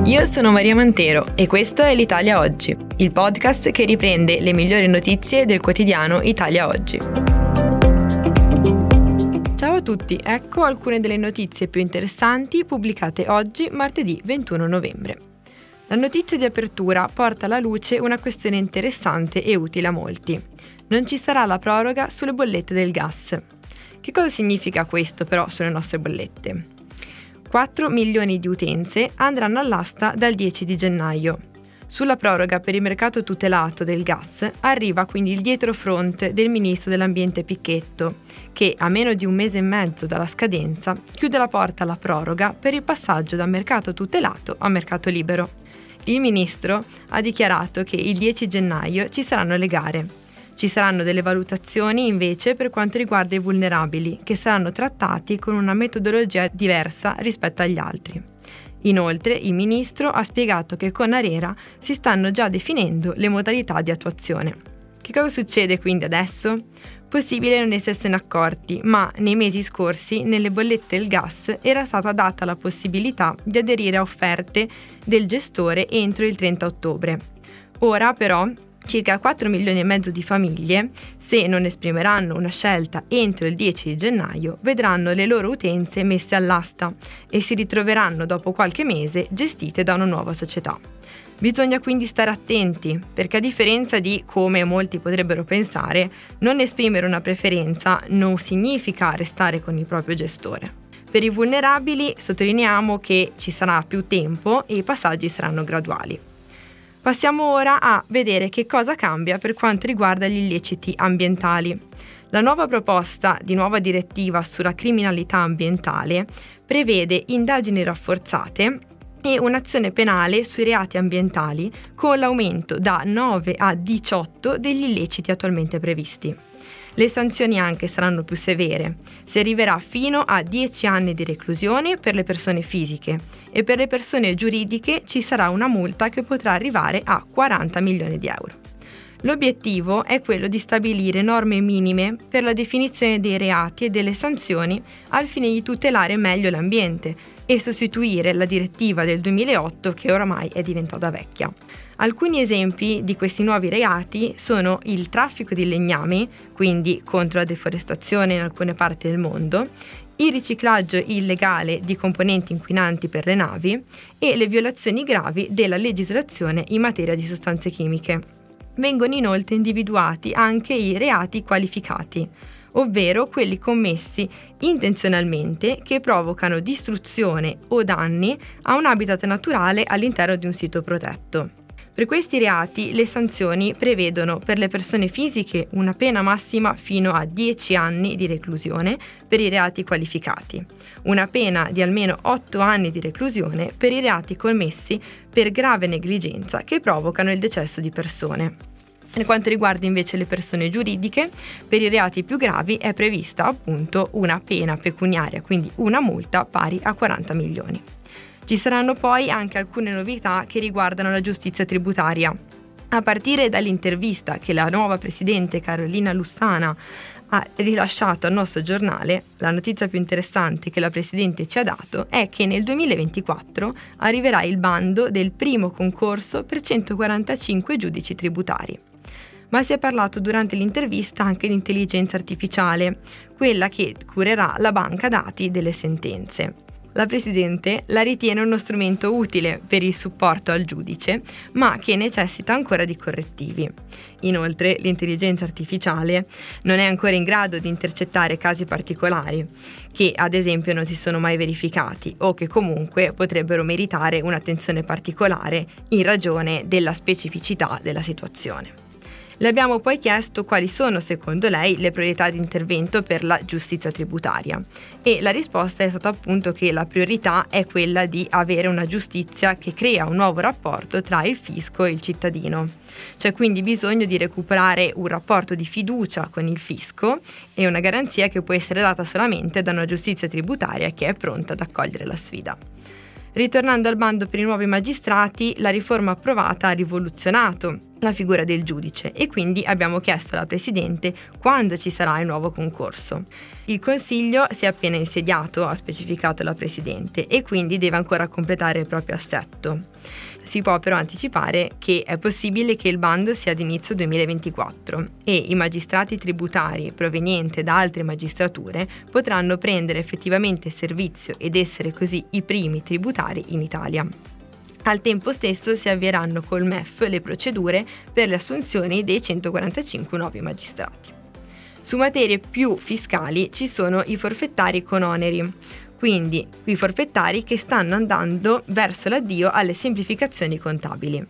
Io sono Maria Mantero e questo è l'Italia Oggi, il podcast che riprende le migliori notizie del quotidiano Italia Oggi. Ciao a tutti, ecco alcune delle notizie più interessanti pubblicate oggi, martedì 21 novembre. La notizia di apertura porta alla luce una questione interessante e utile a molti. Non ci sarà la proroga sulle bollette del gas. Che cosa significa questo però sulle nostre bollette? 4 milioni di utenze andranno all'asta dal 10 di gennaio. Sulla proroga per il mercato tutelato del gas arriva quindi il dietrofront del ministro dell'ambiente Picchetto, che a meno di un mese e mezzo dalla scadenza chiude la porta alla proroga per il passaggio da mercato tutelato a mercato libero. Il ministro ha dichiarato che il 10 gennaio ci saranno le gare ci saranno delle valutazioni invece per quanto riguarda i vulnerabili, che saranno trattati con una metodologia diversa rispetto agli altri. Inoltre, il ministro ha spiegato che con Arera si stanno già definendo le modalità di attuazione. Che cosa succede quindi adesso? Possibile non essersene accorti, ma nei mesi scorsi nelle bollette del gas era stata data la possibilità di aderire a offerte del gestore entro il 30 ottobre. Ora però Circa 4 milioni e mezzo di famiglie, se non esprimeranno una scelta entro il 10 di gennaio, vedranno le loro utenze messe all'asta e si ritroveranno dopo qualche mese gestite da una nuova società. Bisogna quindi stare attenti, perché a differenza di come molti potrebbero pensare, non esprimere una preferenza non significa restare con il proprio gestore. Per i vulnerabili sottolineiamo che ci sarà più tempo e i passaggi saranno graduali. Passiamo ora a vedere che cosa cambia per quanto riguarda gli illeciti ambientali. La nuova proposta di nuova direttiva sulla criminalità ambientale prevede indagini rafforzate e un'azione penale sui reati ambientali con l'aumento da 9 a 18 degli illeciti attualmente previsti. Le sanzioni anche saranno più severe. Si arriverà fino a 10 anni di reclusione per le persone fisiche e per le persone giuridiche ci sarà una multa che potrà arrivare a 40 milioni di euro. L'obiettivo è quello di stabilire norme minime per la definizione dei reati e delle sanzioni al fine di tutelare meglio l'ambiente e sostituire la direttiva del 2008 che oramai è diventata vecchia. Alcuni esempi di questi nuovi reati sono il traffico di legnami, quindi contro la deforestazione in alcune parti del mondo, il riciclaggio illegale di componenti inquinanti per le navi e le violazioni gravi della legislazione in materia di sostanze chimiche. Vengono inoltre individuati anche i reati qualificati, ovvero quelli commessi intenzionalmente che provocano distruzione o danni a un habitat naturale all'interno di un sito protetto. Per questi reati le sanzioni prevedono per le persone fisiche una pena massima fino a 10 anni di reclusione per i reati qualificati, una pena di almeno 8 anni di reclusione per i reati commessi per grave negligenza che provocano il decesso di persone. Per quanto riguarda invece le persone giuridiche, per i reati più gravi è prevista appunto una pena pecuniaria, quindi una multa pari a 40 milioni. Ci saranno poi anche alcune novità che riguardano la giustizia tributaria. A partire dall'intervista che la nuova presidente Carolina Lussana ha rilasciato al nostro giornale, la notizia più interessante che la Presidente ci ha dato è che nel 2024 arriverà il bando del primo concorso per 145 giudici tributari. Ma si è parlato durante l'intervista anche di intelligenza artificiale, quella che curerà la banca dati delle sentenze. La Presidente la ritiene uno strumento utile per il supporto al giudice, ma che necessita ancora di correttivi. Inoltre, l'intelligenza artificiale non è ancora in grado di intercettare casi particolari, che ad esempio non si sono mai verificati o che comunque potrebbero meritare un'attenzione particolare in ragione della specificità della situazione. Le abbiamo poi chiesto quali sono secondo lei le priorità di intervento per la giustizia tributaria e la risposta è stata appunto che la priorità è quella di avere una giustizia che crea un nuovo rapporto tra il fisco e il cittadino. C'è quindi bisogno di recuperare un rapporto di fiducia con il fisco e una garanzia che può essere data solamente da una giustizia tributaria che è pronta ad accogliere la sfida. Ritornando al bando per i nuovi magistrati, la riforma approvata ha rivoluzionato la figura del giudice e quindi abbiamo chiesto alla Presidente quando ci sarà il nuovo concorso. Il Consiglio si è appena insediato, ha specificato la Presidente, e quindi deve ancora completare il proprio assetto. Si può però anticipare che è possibile che il bando sia ad inizio 2024 e i magistrati tributari provenienti da altre magistrature potranno prendere effettivamente servizio ed essere così i primi tributari in Italia. Al tempo stesso si avvieranno col MEF le procedure per le assunzioni dei 145 nuovi magistrati. Su materie più fiscali ci sono i forfettari con oneri, quindi i forfettari che stanno andando verso l'addio alle semplificazioni contabili.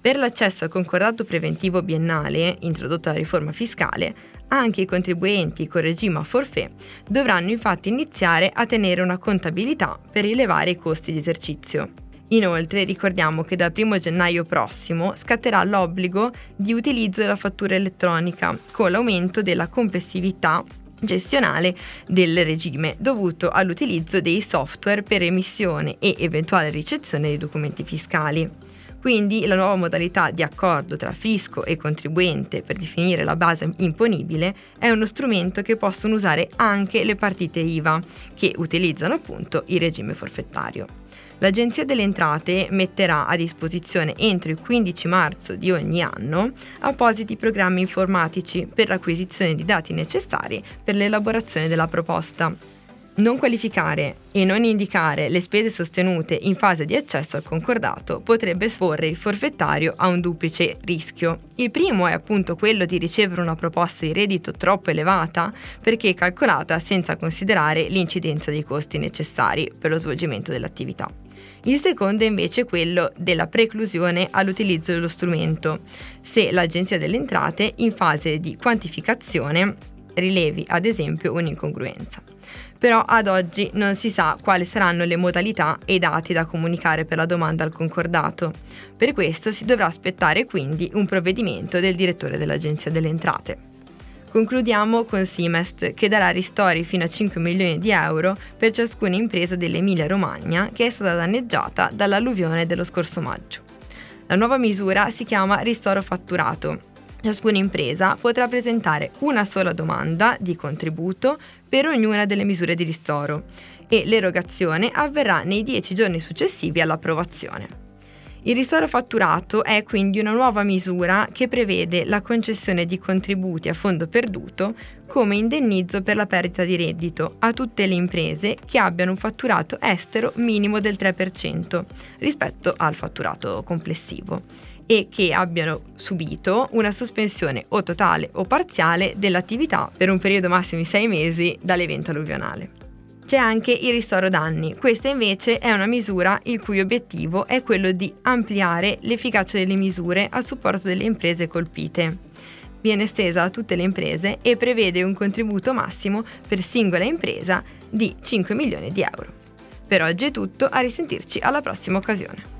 Per l'accesso al concordato preventivo biennale, introdotto dalla riforma fiscale, anche i contribuenti con regime a forfait dovranno infatti iniziare a tenere una contabilità per rilevare i costi di esercizio. Inoltre ricordiamo che dal 1 gennaio prossimo scatterà l'obbligo di utilizzo della fattura elettronica con l'aumento della complessività gestionale del regime dovuto all'utilizzo dei software per emissione e eventuale ricezione dei documenti fiscali. Quindi la nuova modalità di accordo tra fisco e contribuente per definire la base imponibile è uno strumento che possono usare anche le partite IVA che utilizzano appunto il regime forfettario. L'Agenzia delle Entrate metterà a disposizione entro il 15 marzo di ogni anno appositi programmi informatici per l'acquisizione di dati necessari per l'elaborazione della proposta. Non qualificare e non indicare le spese sostenute in fase di accesso al concordato potrebbe esporre il forfettario a un duplice rischio. Il primo è appunto quello di ricevere una proposta di reddito troppo elevata perché calcolata senza considerare l'incidenza dei costi necessari per lo svolgimento dell'attività. Il secondo è invece quello della preclusione all'utilizzo dello strumento, se l'Agenzia delle Entrate in fase di quantificazione rilevi ad esempio un'incongruenza. Però ad oggi non si sa quali saranno le modalità e i dati da comunicare per la domanda al concordato. Per questo si dovrà aspettare quindi un provvedimento del direttore dell'Agenzia delle Entrate. Concludiamo con Simest, che darà ristori fino a 5 milioni di euro per ciascuna impresa dell'Emilia-Romagna che è stata danneggiata dall'alluvione dello scorso maggio. La nuova misura si chiama ristoro fatturato. Ciascuna impresa potrà presentare una sola domanda di contributo per ognuna delle misure di ristoro e l'erogazione avverrà nei 10 giorni successivi all'approvazione. Il ristoro fatturato è quindi una nuova misura che prevede la concessione di contributi a fondo perduto come indennizzo per la perdita di reddito a tutte le imprese che abbiano un fatturato estero minimo del 3% rispetto al fatturato complessivo e che abbiano subito una sospensione o totale o parziale dell'attività per un periodo massimo di sei mesi dall'evento alluvionale. C'è anche il ristoro danni. Questa invece è una misura il cui obiettivo è quello di ampliare l'efficacia delle misure a supporto delle imprese colpite. Viene estesa a tutte le imprese e prevede un contributo massimo per singola impresa di 5 milioni di euro. Per oggi è tutto, a risentirci alla prossima occasione.